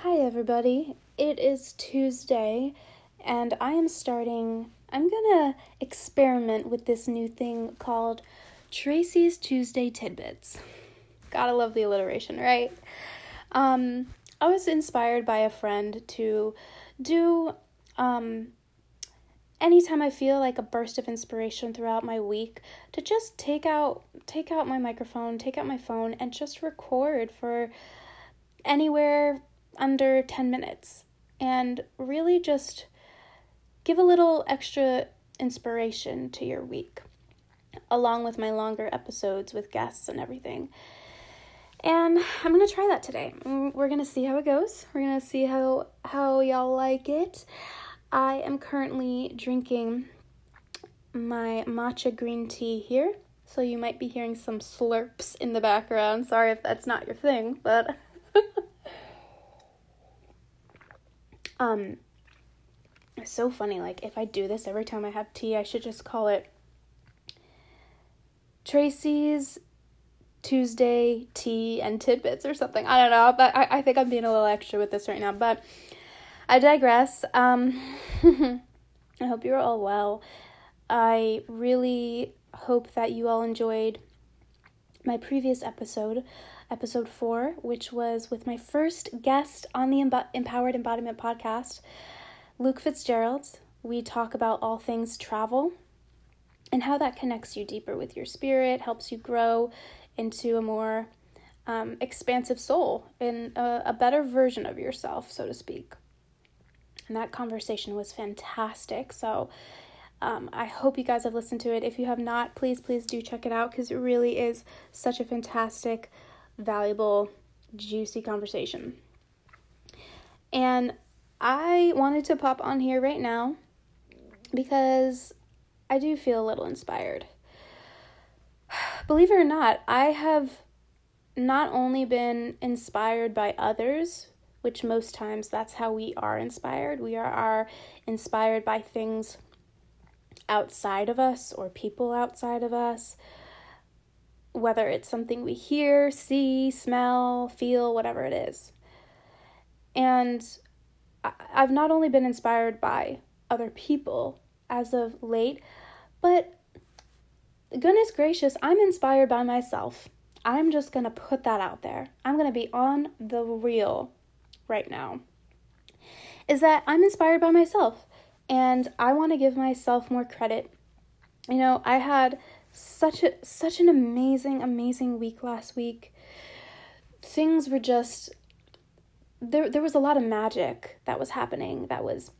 Hi, everybody. It is Tuesday, and I am starting. I'm gonna experiment with this new thing called Tracy's Tuesday Tidbits. Gotta love the alliteration, right? Um, I was inspired by a friend to do um, anytime I feel like a burst of inspiration throughout my week to just take out take out my microphone, take out my phone and just record for anywhere under 10 minutes and really just give a little extra inspiration to your week along with my longer episodes with guests and everything. And I'm to try that today. We're to see how it goes. We're to see how how y'all like it. I am currently drinking my matcha green tea here. So you might be hearing some slurps in the background. Sorry if that's not your thing, but um it's so funny like if I do this every time I have tea, I should just call it Tracy's Tuesday tea and tidbits or something. I don't know, but I, I think I'm being a little extra with this right now. But I digress. Um, I hope you're all well. I really hope that you all enjoyed my previous episode, episode four, which was with my first guest on the Empowered Embodiment podcast, Luke Fitzgerald. We talk about all things travel and how that connects you deeper with your spirit, helps you grow into a more um, expansive soul and a, a better version of yourself, so to speak. And that conversation was fantastic. So um, I hope you guys have listened to it. If you have not, please, please do check it out because it really is such a fantastic, valuable, juicy conversation. And I wanted to pop on here right now because I do feel a little inspired. Believe it or not, I have not only been inspired by others, which most times that's how we are inspired. We are, are inspired by things outside of us or people outside of us, whether it's something we hear, see, smell, feel, whatever it is. And I've not only been inspired by other people as of late, but goodness gracious, I'm inspired by myself. I'm just going to put that out there. I'm going to be on the real right now. Is that I'm inspired by myself and I want to give myself more credit. You know, I had such a such an amazing amazing week last week. Things were just there there was a lot of magic that was happening that was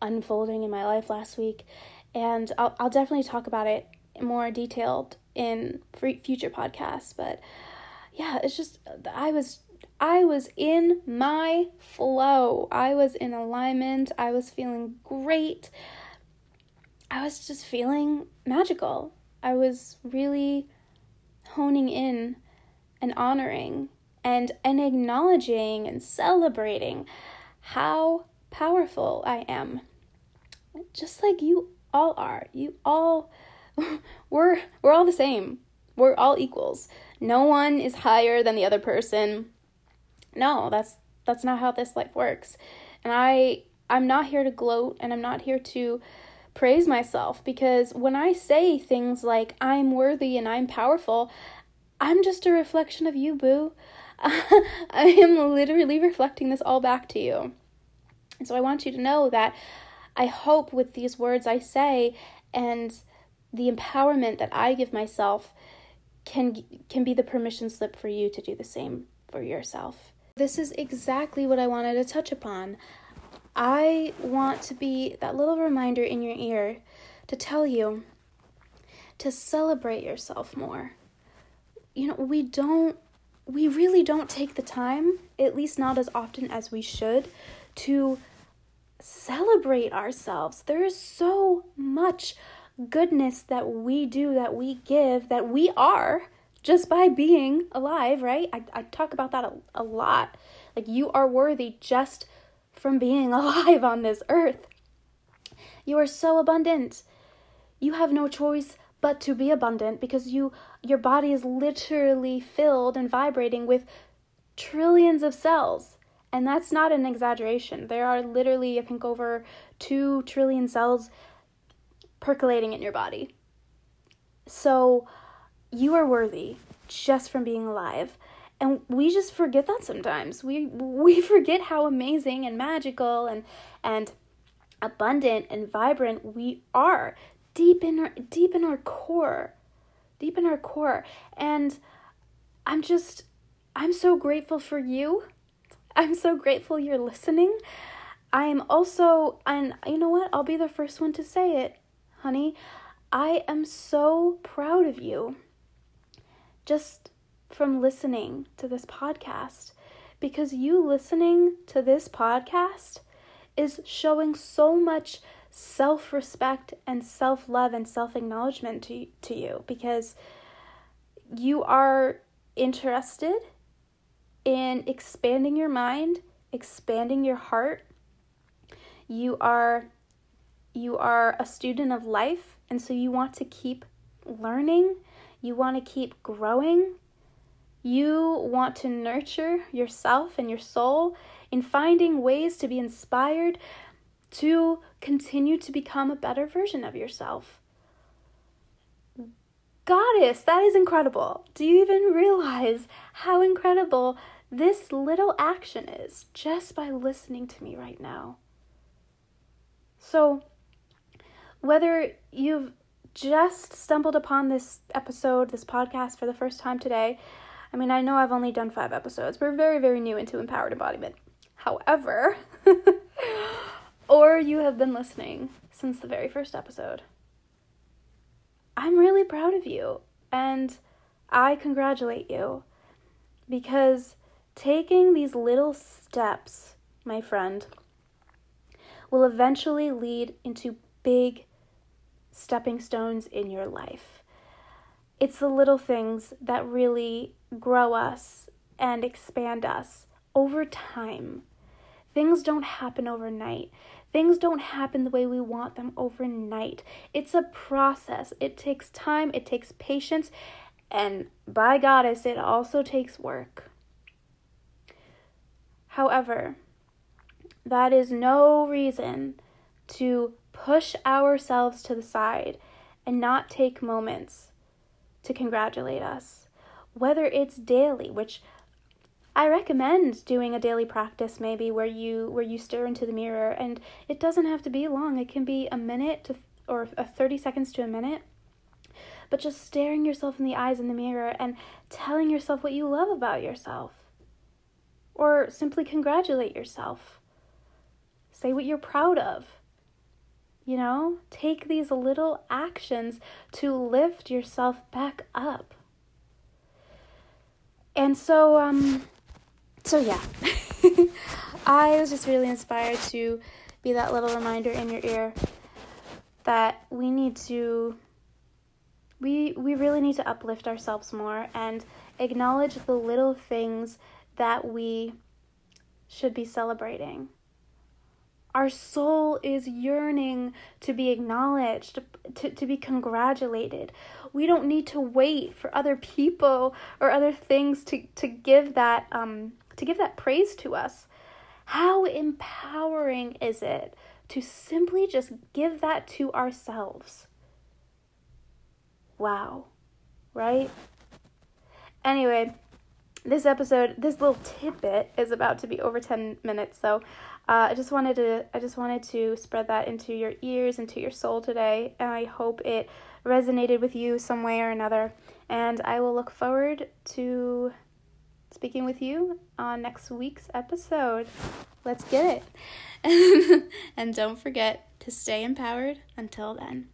unfolding in my life last week and I'll I'll definitely talk about it more detailed in future podcasts but yeah it's just i was i was in my flow i was in alignment i was feeling great i was just feeling magical i was really honing in and honoring and and acknowledging and celebrating how powerful i am just like you all are you all we're we're all the same. We're all equals. No one is higher than the other person. No, that's that's not how this life works. And I I'm not here to gloat and I'm not here to praise myself because when I say things like I'm worthy and I'm powerful, I'm just a reflection of you, boo. I am literally reflecting this all back to you. And so I want you to know that I hope with these words I say and the empowerment that I give myself can can be the permission slip for you to do the same for yourself. This is exactly what I wanted to touch upon. I want to be that little reminder in your ear to tell you to celebrate yourself more. You know, we don't we really don't take the time, at least not as often as we should, to celebrate ourselves. There is so much goodness that we do, that we give, that we are just by being alive, right? I, I talk about that a, a lot. Like, you are worthy just from being alive on this earth. You are so abundant. You have no choice but to be abundant because you your body is literally filled and vibrating with trillions of cells And that's not an exaggeration. There are literally, I think, over 2 trillion cells percolating in your body. So you are worthy just from being alive. And we just forget that sometimes. We we forget how amazing and magical and and abundant and vibrant we are deep in our deep in our core. Deep in our core. And I'm just I'm so grateful for you. I'm so grateful you're listening. I am also and you know what? I'll be the first one to say it, honey. I am so proud of you. Just from listening to this podcast because you listening to this podcast is showing so much self respect and self love and self acknowledgement to, to you because you are interested in expanding your mind, expanding your heart. You are you are a student of life and so you want to keep learning, you want to keep growing, you want to nurture yourself and your soul in finding ways to be inspired to continue to become a better version of yourself. Goddess, that is incredible. Do you even realize how incredible this little action is just by listening to me right now? So, whether you've just stumbled upon this episode, this podcast for the first time today, I mean, I know I've only done five episodes. We're very, very new into empowered embodiment. However, or you have been listening since the very first episode, I'm really proud of you and I congratulate you because taking these little steps, my friend, will eventually lead into big stepping stones in your life. It's the little things that really grow us and expand us over time. Things don't happen overnight. Things don't happen the way we want them overnight. It's a process. It takes time, it takes patience, and by Goddess, it also takes work. However, that is no reason to push ourselves to the side and not take moments to congratulate us whether it's daily, which I recommend doing a daily practice maybe where you where you stare into the mirror and it doesn't have to be long. It can be a minute to or a 30 seconds to a minute. But just staring yourself in the eyes in the mirror and telling yourself what you love about yourself. Or simply congratulate yourself. Say what you're proud of. You know, take these little actions to lift yourself back up. And so, um, so yeah, I was just really inspired to be that little reminder in your ear that we need to, we we really need to uplift ourselves more and acknowledge the little things that we should be celebrating. Our soul is yearning to be acknowledged, to, to be congratulated. We don't need to wait for other people or other things to, to give that um, to give that praise to us. How empowering is it to simply just give that to ourselves? Wow. Right? Anyway, this episode, this little tidbit is about to be over 10 minutes, so uh, I just wanted to I just wanted to spread that into your ears, into your soul today, and I hope it resonated with you some way or another. And I will look forward to speaking with you on next week's episode. Let's get it. and don't forget to stay empowered until then.